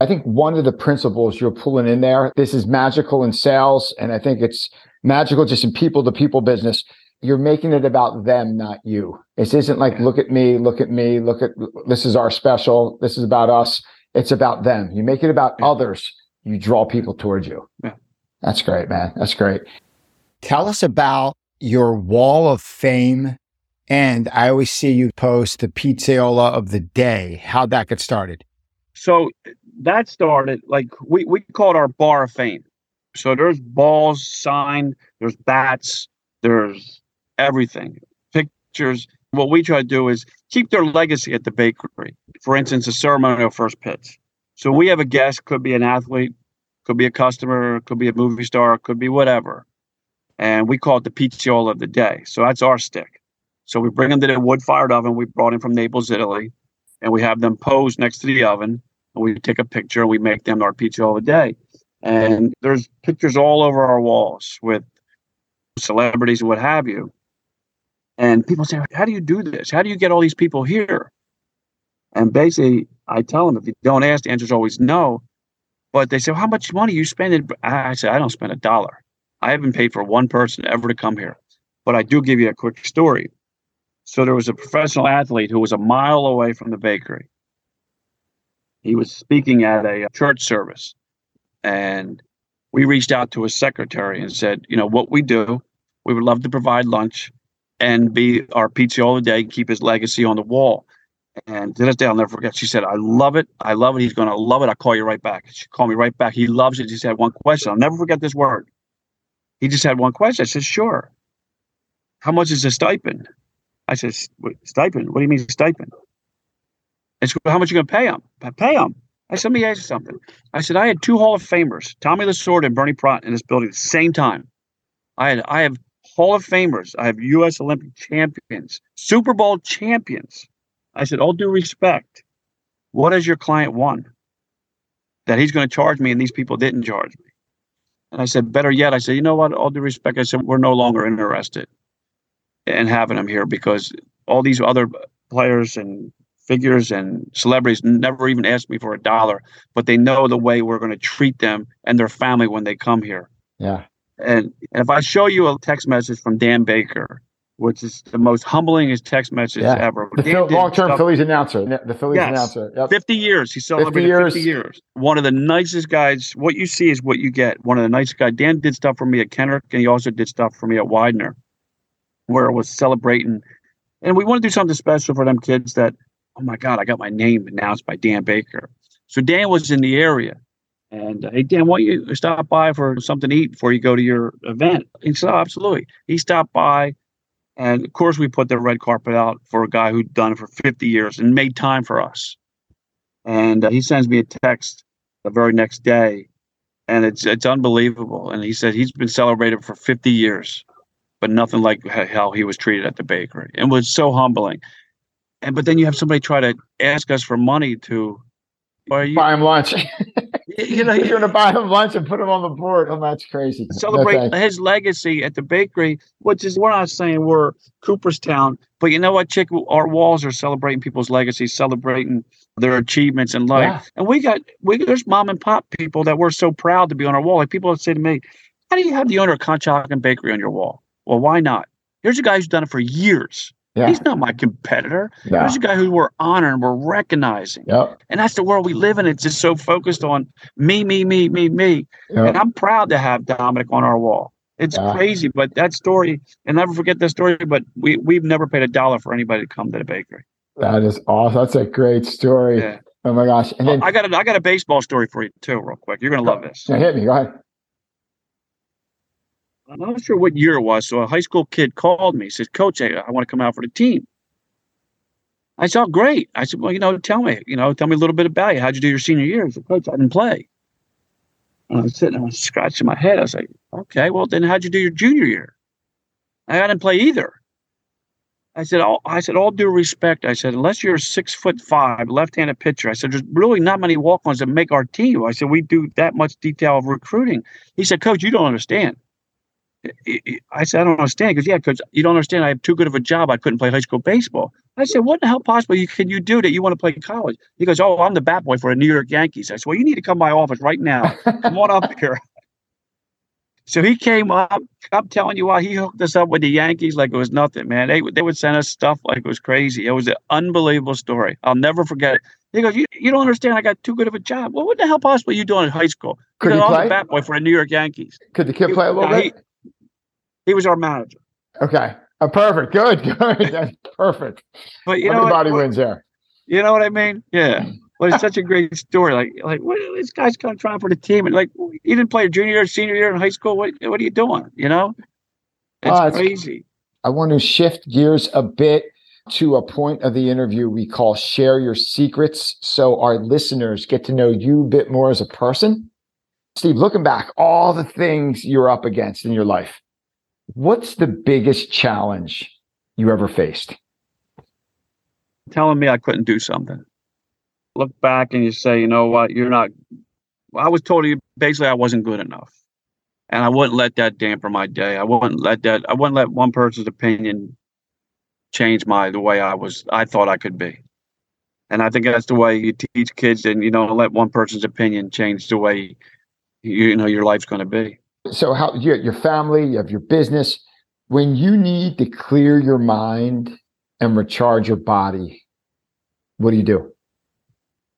I think one of the principles you're pulling in there, this is magical in sales, and I think it's magical just in people to people business. You're making it about them, not you. This isn't like, look at me, look at me, look at this is our special, this is about us. It's about them. You make it about yeah. others, you draw people towards you. Yeah. That's great, man. That's great. Tell us about your wall of fame and I always see you post the pizzaiola of the day. How'd that get started? So that started like we, we called our bar of fame. So there's balls signed, there's bats, there's everything, pictures. What we try to do is keep their legacy at the bakery. For instance, a ceremonial first pitch. So we have a guest, could be an athlete, could be a customer, could be a movie star, could be whatever. And we call it the pizzaiola of the day. So that's our stick. So we bring them to the wood fired oven we brought in from Naples, Italy, and we have them pose next to the oven. And we take a picture we make them our pizza of the day. And there's pictures all over our walls with celebrities and what have you. And people say, How do you do this? How do you get all these people here? And basically, I tell them if you don't ask, the answer is always no. But they say, well, How much money you spend? I say, I don't spend a dollar. I haven't paid for one person ever to come here. But I do give you a quick story. So there was a professional athlete who was a mile away from the bakery. He was speaking at a uh, church service. And we reached out to his secretary and said, you know, what we do, we would love to provide lunch and be our the day, keep his legacy on the wall. And to this day, I'll never forget. She said, I love it. I love it. He's going to love it. I'll call you right back. She called me right back. He loves it. He said, one question. I'll never forget this word. He just had one question. I said, sure. How much is the stipend? I said, stipend? What do you mean stipend? Said, how much are you going to pay him? I pay him. I said, let me ask you something. I said, I had two Hall of Famers, Tommy Lasorda and Bernie Pratt, in this building at the same time. I had, I have Hall of Famers. I have U.S. Olympic champions, Super Bowl champions. I said, all due respect, what has your client won that he's going to charge me and these people didn't charge me? And I said, better yet, I said, you know what? All due respect, I said, we're no longer interested in having them here because all these other players and figures and celebrities never even asked me for a dollar, but they know the way we're going to treat them and their family when they come here. Yeah. And, and if I show you a text message from Dan Baker, which is the most humbling text message yeah. ever. The long-term Phillies announcer. The Phillies yes. announcer. Yep. 50 years. He celebrated 50 years. 50 years. One of the nicest guys. What you see is what you get. One of the nicest guys. Dan did stuff for me at Kenrick, and he also did stuff for me at Widener where it was celebrating. And we want to do something special for them kids that, oh my God, I got my name announced by Dan Baker. So Dan was in the area. And uh, hey, Dan, why don't you stop by for something to eat before you go to your event? He said, oh, absolutely. He stopped by. And of course, we put the red carpet out for a guy who'd done it for 50 years and made time for us. And uh, he sends me a text the very next day. And it's it's unbelievable. And he said he's been celebrated for 50 years but nothing like how he was treated at the bakery. It was so humbling. And but then you have somebody try to ask us for money to buy him lunch. you know, you're going to buy him lunch and put him on the board. Oh, that's crazy. Celebrate okay. his legacy at the bakery, which is we're not saying we're Cooperstown, but you know what, Chick? Our walls are celebrating people's legacy, celebrating their achievements in life. Yeah. And we got we there's mom and pop people that we're so proud to be on our wall. Like people say to me, "How do you have the owner of Conshohocken Bakery on your wall?" Well, why not? Here's a guy who's done it for years. Yeah. He's not my competitor. No. He's a guy who we're honoring, we're recognizing. Yep. And that's the world we live in. It's just so focused on me, me, me, me, me. Yep. And I'm proud to have Dominic on our wall. It's yeah. crazy, but that story, and never forget that story, but we, we've never paid a dollar for anybody to come to the bakery. That is awesome. That's a great story. Yeah. Oh my gosh! And oh, then I got a, I got a baseball story for you too, real quick. You're gonna love oh, this. Yeah, hit me. Go ahead. I'm not sure what year it was. So a high school kid called me, says, Coach, I, I want to come out for the team. I said, oh, great. I said, well, you know, tell me, you know, tell me a little bit about you. How'd you do your senior year? He said, Coach, I didn't play. And I was sitting there, I was scratching my head. I was like, okay, well, then how'd you do your junior year? I didn't play either. I said, all, I said, all due respect, I said, unless you're a six foot five, left-handed pitcher, I said, there's really not many walk-ons that make our team. I said, we do that much detail of recruiting. He said, Coach, you don't understand. I said, I don't understand. He goes, yeah, because you don't understand. I have too good of a job. I couldn't play high school baseball. I said, what the hell possible can you do that you want to play college? He goes, oh, I'm the bat boy for the New York Yankees. I said, well, you need to come to my office right now. Come on up here. So he came up. I'm telling you why he hooked us up with the Yankees like it was nothing, man. They, they would send us stuff like it was crazy. It was an unbelievable story. I'll never forget it. He goes, you, you don't understand. I got too good of a job. Well, what the hell possible you doing in high school? Could he I was play? a bat boy for the New York Yankees. Could the kid play a little bit? He was our manager. Okay. Oh, perfect. Good. Good. That's perfect. But you Everybody know, wins there. You know what I mean? Yeah. But it's such a great story. Like, like what, this guy's kind of trying for the team, and like he didn't play junior year, senior year in high school. What, what are you doing? You know, it's uh, crazy. I want to shift gears a bit to a point of the interview we call "Share Your Secrets," so our listeners get to know you a bit more as a person. Steve, looking back, all the things you're up against in your life, What's the biggest challenge you ever faced? Telling me I couldn't do something. Look back and you say, you know what, you're not. I was told you basically I wasn't good enough, and I wouldn't let that dampen my day. I wouldn't let that. I wouldn't let one person's opinion change my the way I was. I thought I could be, and I think that's the way you teach kids, and you don't let one person's opinion change the way you, you know your life's going to be so how you your family, you have your business. When you need to clear your mind and recharge your body, what do you do?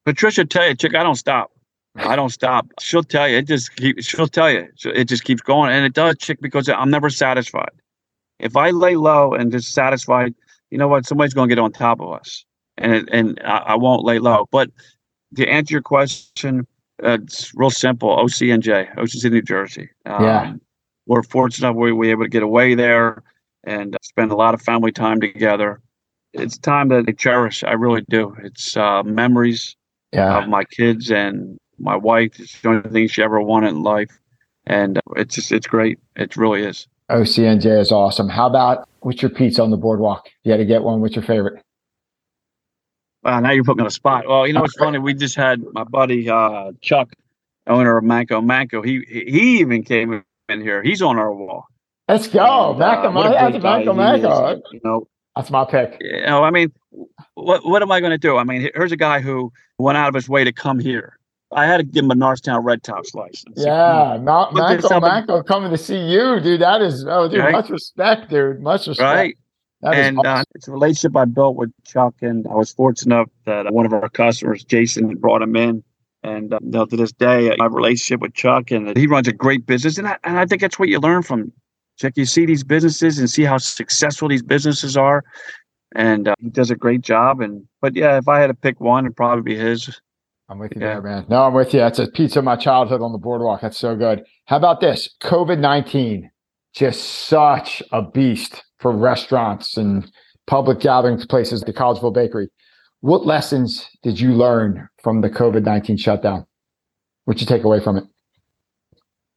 Patricia tell you, chick, I don't stop. I don't stop. She'll tell you. It just keep, she'll tell you. It just keeps going, and it does, chick, because I'm never satisfied. If I lay low and just satisfied, you know what? Somebody's going to get on top of us, and and I, I won't lay low. But to answer your question, it's real simple. OCNJ, Ocean City, New Jersey. Um, yeah. We're fortunate we were able to get away there and spend a lot of family time together. It's time that I cherish. I really do. It's uh, memories yeah. of my kids and my wife. It's the only thing she ever wanted in life. And it's just, it's great. It really is. OCNJ is awesome. How about what's your pizza on the boardwalk? You had to get one. What's your favorite? Wow, now you're putting on a spot. Well, you know, it's funny. We just had my buddy uh, Chuck, owner of Manco Manco. He he even came in here. He's on our wall. Let's go, and, Manco uh, Manco. Manco Manco. You know, that's my pick. You know, I mean, what what am I going to do? I mean, here's a guy who went out of his way to come here. I had to give him a Norristown Red Top slice. Yeah, Ma- Manco Manco coming to see you, dude. That is, oh, dude, right? much respect, dude. Much respect. Right and awesome. uh, it's a relationship I built with Chuck, and I was fortunate enough that one of our customers, Jason, brought him in. And uh, to this day, my relationship with Chuck, and he runs a great business, and I, and I think that's what you learn from Chuck. You see these businesses and see how successful these businesses are, and uh, he does a great job. And but yeah, if I had to pick one, it'd probably be his. I'm with you yeah. there, man. No, I'm with you. That's a pizza of my childhood on the boardwalk. That's so good. How about this? COVID 19, just such a beast for restaurants and public gathering places, the Collegeville Bakery. What lessons did you learn from the COVID 19 shutdown? What'd you take away from it?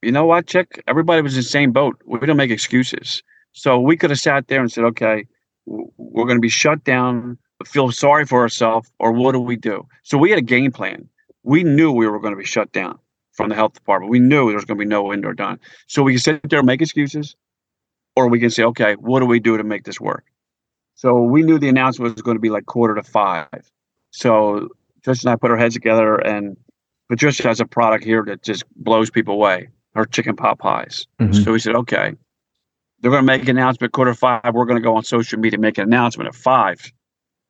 You know what, Chick? Everybody was in the same boat. We don't make excuses. So we could have sat there and said, okay, we're going to be shut down, feel sorry for ourselves, or what do we do? So we had a game plan. We knew we were going to be shut down from the health department. We knew there was going to be no indoor dining. So we could sit there and make excuses, or we can say, okay, what do we do to make this work? So we knew the announcement was going to be like quarter to five. So Trish and I put our heads together, and Patricia has a product here that just blows people away. Her chicken pot pies. Mm-hmm. So we said, okay, They're going to make an announcement quarter five. We're going to go on social media, make an announcement at five,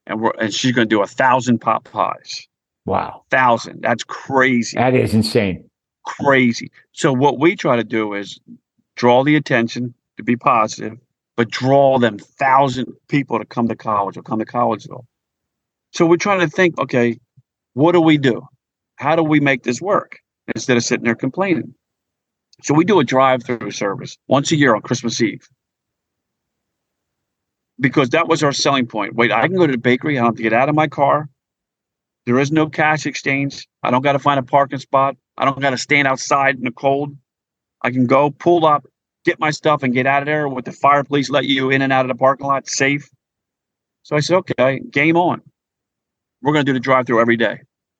and we're and she's going to do a thousand pot pies. Wow, thousand. That's crazy. That is insane. Crazy. So what we try to do is draw the attention to be positive, but draw them thousand people to come to college or come to Collegeville. So we're trying to think, okay, what do we do? How do we make this work instead of sitting there complaining? So we do a drive-through service once a year on Christmas Eve. Because that was our selling point. Wait, I can go to the bakery. I don't have to get out of my car. There is no cash exchange. I don't got to find a parking spot. I don't got to stand outside in the cold. I can go pull up, get my stuff, and get out of there with the fire police let you in and out of the parking lot safe. So I said, okay, game on. We're going to do the drive through every day.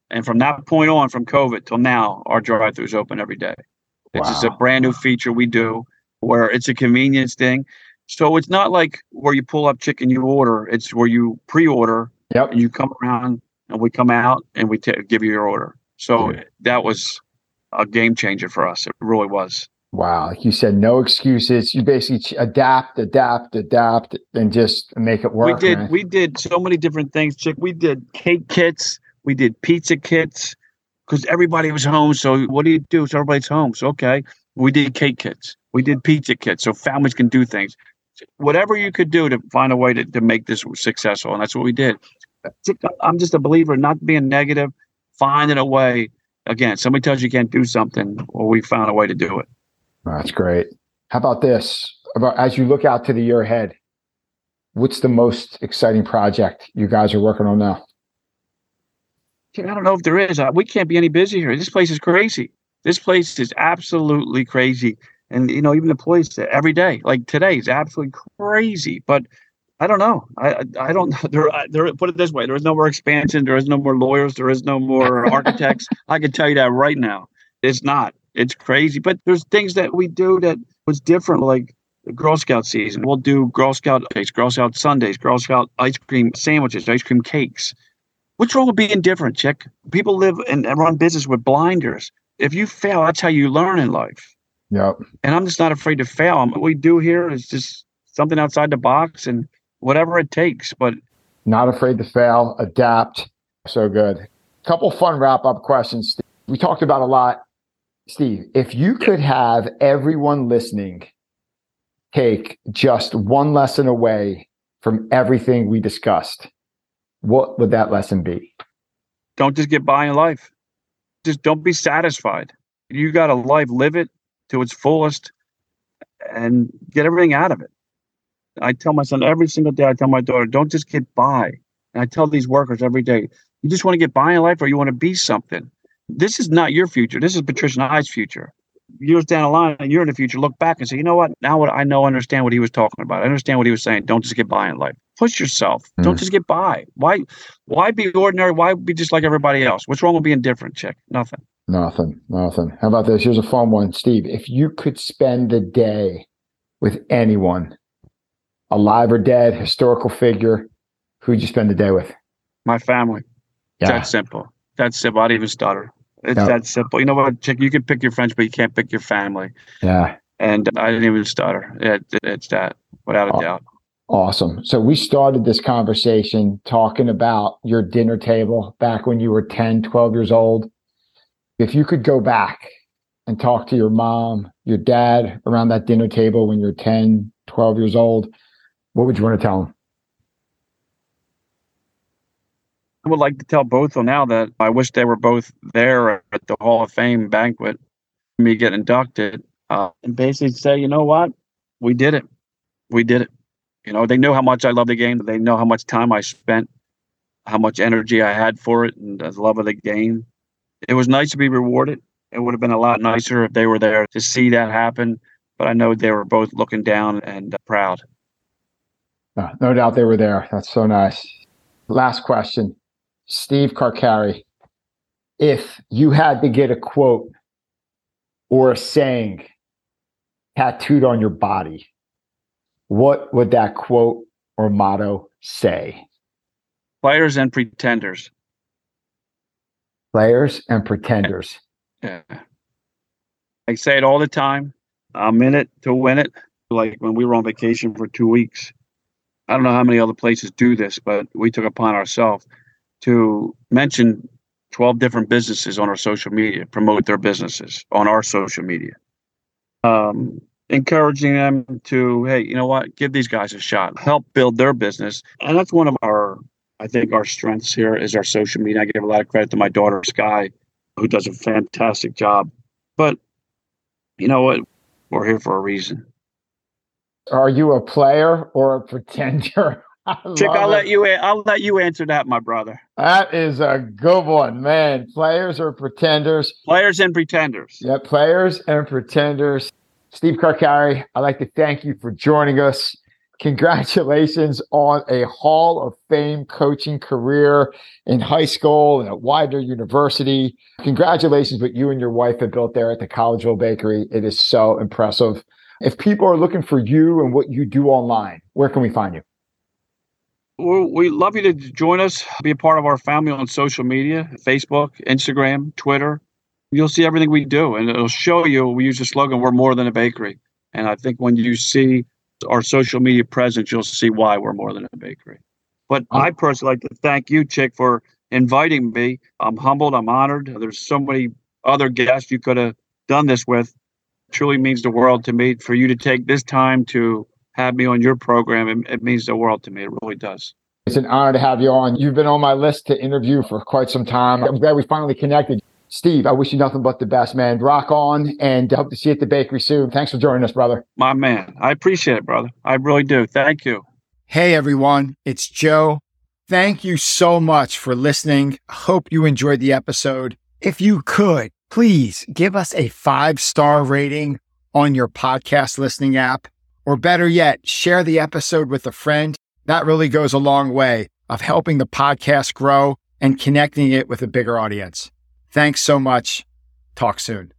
And from that point on, from COVID till now, our drive through is open every day. It's wow. just a brand new feature we do where it's a convenience thing. So it's not like where you pull up chicken, you order. It's where you pre-order. Yep. And you come around and we come out and we t- give you your order. So yeah. that was a game changer for us. It really was. Wow. Like you said, no excuses. You basically adapt, adapt, adapt, and just make it work. We did, man. we did so many different things, Chick. We did cake kits, we did pizza kits because everybody was home. So what do you do? So everybody's home. So okay. We did cake kits. We did pizza kits so families can do things. Whatever you could do to find a way to, to make this successful. And that's what we did. I'm just a believer, not being negative, finding a way. Again, somebody tells you you can't do something, well, we found a way to do it. That's great. How about this? About as you look out to the year ahead, what's the most exciting project you guys are working on now? I don't know if there is. Uh, we can't be any busier. Here. This place is crazy. This place is absolutely crazy. And you know, even the place every day, like today, is absolutely crazy. But I don't know. I I don't there there put it this way. There is no more expansion. There is no more lawyers. There is no more architects. I can tell you that right now. It's not. It's crazy. But there's things that we do that was different, like the Girl Scout season. We'll do Girl Scout cakes, Girl Scout Sundays, Girl Scout ice cream sandwiches, ice cream cakes. What's wrong with being different, chick? People live and run business with blinders. If you fail, that's how you learn in life. Yep. And I'm just not afraid to fail. What we do here is just something outside the box and whatever it takes. But not afraid to fail, adapt. So good. Couple fun wrap up questions. We talked about a lot. Steve, if you could have everyone listening take just one lesson away from everything we discussed, what would that lesson be? Don't just get by in life. Just don't be satisfied. You got a life, live it to its fullest and get everything out of it. I tell my son every single day, I tell my daughter, don't just get by. And I tell these workers every day, you just want to get by in life or you want to be something. This is not your future. This is Patricia and I's future years down the line and you're in the future, look back and say, you know what? Now what I know, understand what he was talking about. I understand what he was saying. Don't just get by in life. Push yourself. Mm. Don't just get by. Why why be ordinary? Why be just like everybody else? What's wrong with being different, chick? Nothing. Nothing. Nothing. How about this? Here's a fun one. Steve, if you could spend the day with anyone, alive or dead, historical figure, who'd you spend the day with? My family. Yeah. That's simple. That's simple. I'd even stutter. It's yep. that simple. You know what, Chick? You can pick your friends, but you can't pick your family. Yeah. And I didn't even stutter. It, it's that, without a oh, doubt. Awesome. So we started this conversation talking about your dinner table back when you were 10, 12 years old. If you could go back and talk to your mom, your dad around that dinner table when you're 10, 12 years old, what would you want to tell them? Would like to tell both of them now that I wish they were both there at the Hall of Fame banquet, me get inducted, uh, and basically say, you know what, we did it, we did it. You know, they know how much I love the game. They know how much time I spent, how much energy I had for it, and the love of the game. It was nice to be rewarded. It would have been a lot nicer if they were there to see that happen. But I know they were both looking down and uh, proud. Uh, no doubt they were there. That's so nice. Last question. Steve Carcarey, if you had to get a quote or a saying tattooed on your body, what would that quote or motto say? Players and pretenders. Players and pretenders. Yeah. I say it all the time. I'm in it to win it. Like when we were on vacation for two weeks, I don't know how many other places do this, but we took upon ourselves to mention 12 different businesses on our social media, promote their businesses on our social media. Um, encouraging them to, hey, you know what, give these guys a shot, help build their business. And that's one of our, I think, our strengths here is our social media. I give a lot of credit to my daughter, Sky, who does a fantastic job. But you know what? We're here for a reason. Are you a player or a pretender? Chick, I'll it. let you. I'll let you answer that, my brother. That is a good one, man. Players or pretenders? Players and pretenders. Yeah, players and pretenders. Steve Carcarey, I'd like to thank you for joining us. Congratulations on a Hall of Fame coaching career in high school and at Widener University. Congratulations what you and your wife have built there at the Collegeville Bakery. It is so impressive. If people are looking for you and what you do online, where can we find you? We love you to join us, be a part of our family on social media Facebook, Instagram, Twitter. You'll see everything we do, and it'll show you. We use the slogan, We're more than a bakery. And I think when you see our social media presence, you'll see why we're more than a bakery. But I personally like to thank you, Chick, for inviting me. I'm humbled. I'm honored. There's so many other guests you could have done this with. It truly means the world to me for you to take this time to have me on your program. It, it means the world to me. It really does. It's an honor to have you on. You've been on my list to interview for quite some time. I'm glad we finally connected. Steve, I wish you nothing but the best, man. Rock on and hope to see you at the bakery soon. Thanks for joining us, brother. My man. I appreciate it, brother. I really do. Thank you. Hey, everyone. It's Joe. Thank you so much for listening. Hope you enjoyed the episode. If you could, please give us a five star rating on your podcast listening app. Or better yet, share the episode with a friend. That really goes a long way of helping the podcast grow and connecting it with a bigger audience. Thanks so much. Talk soon.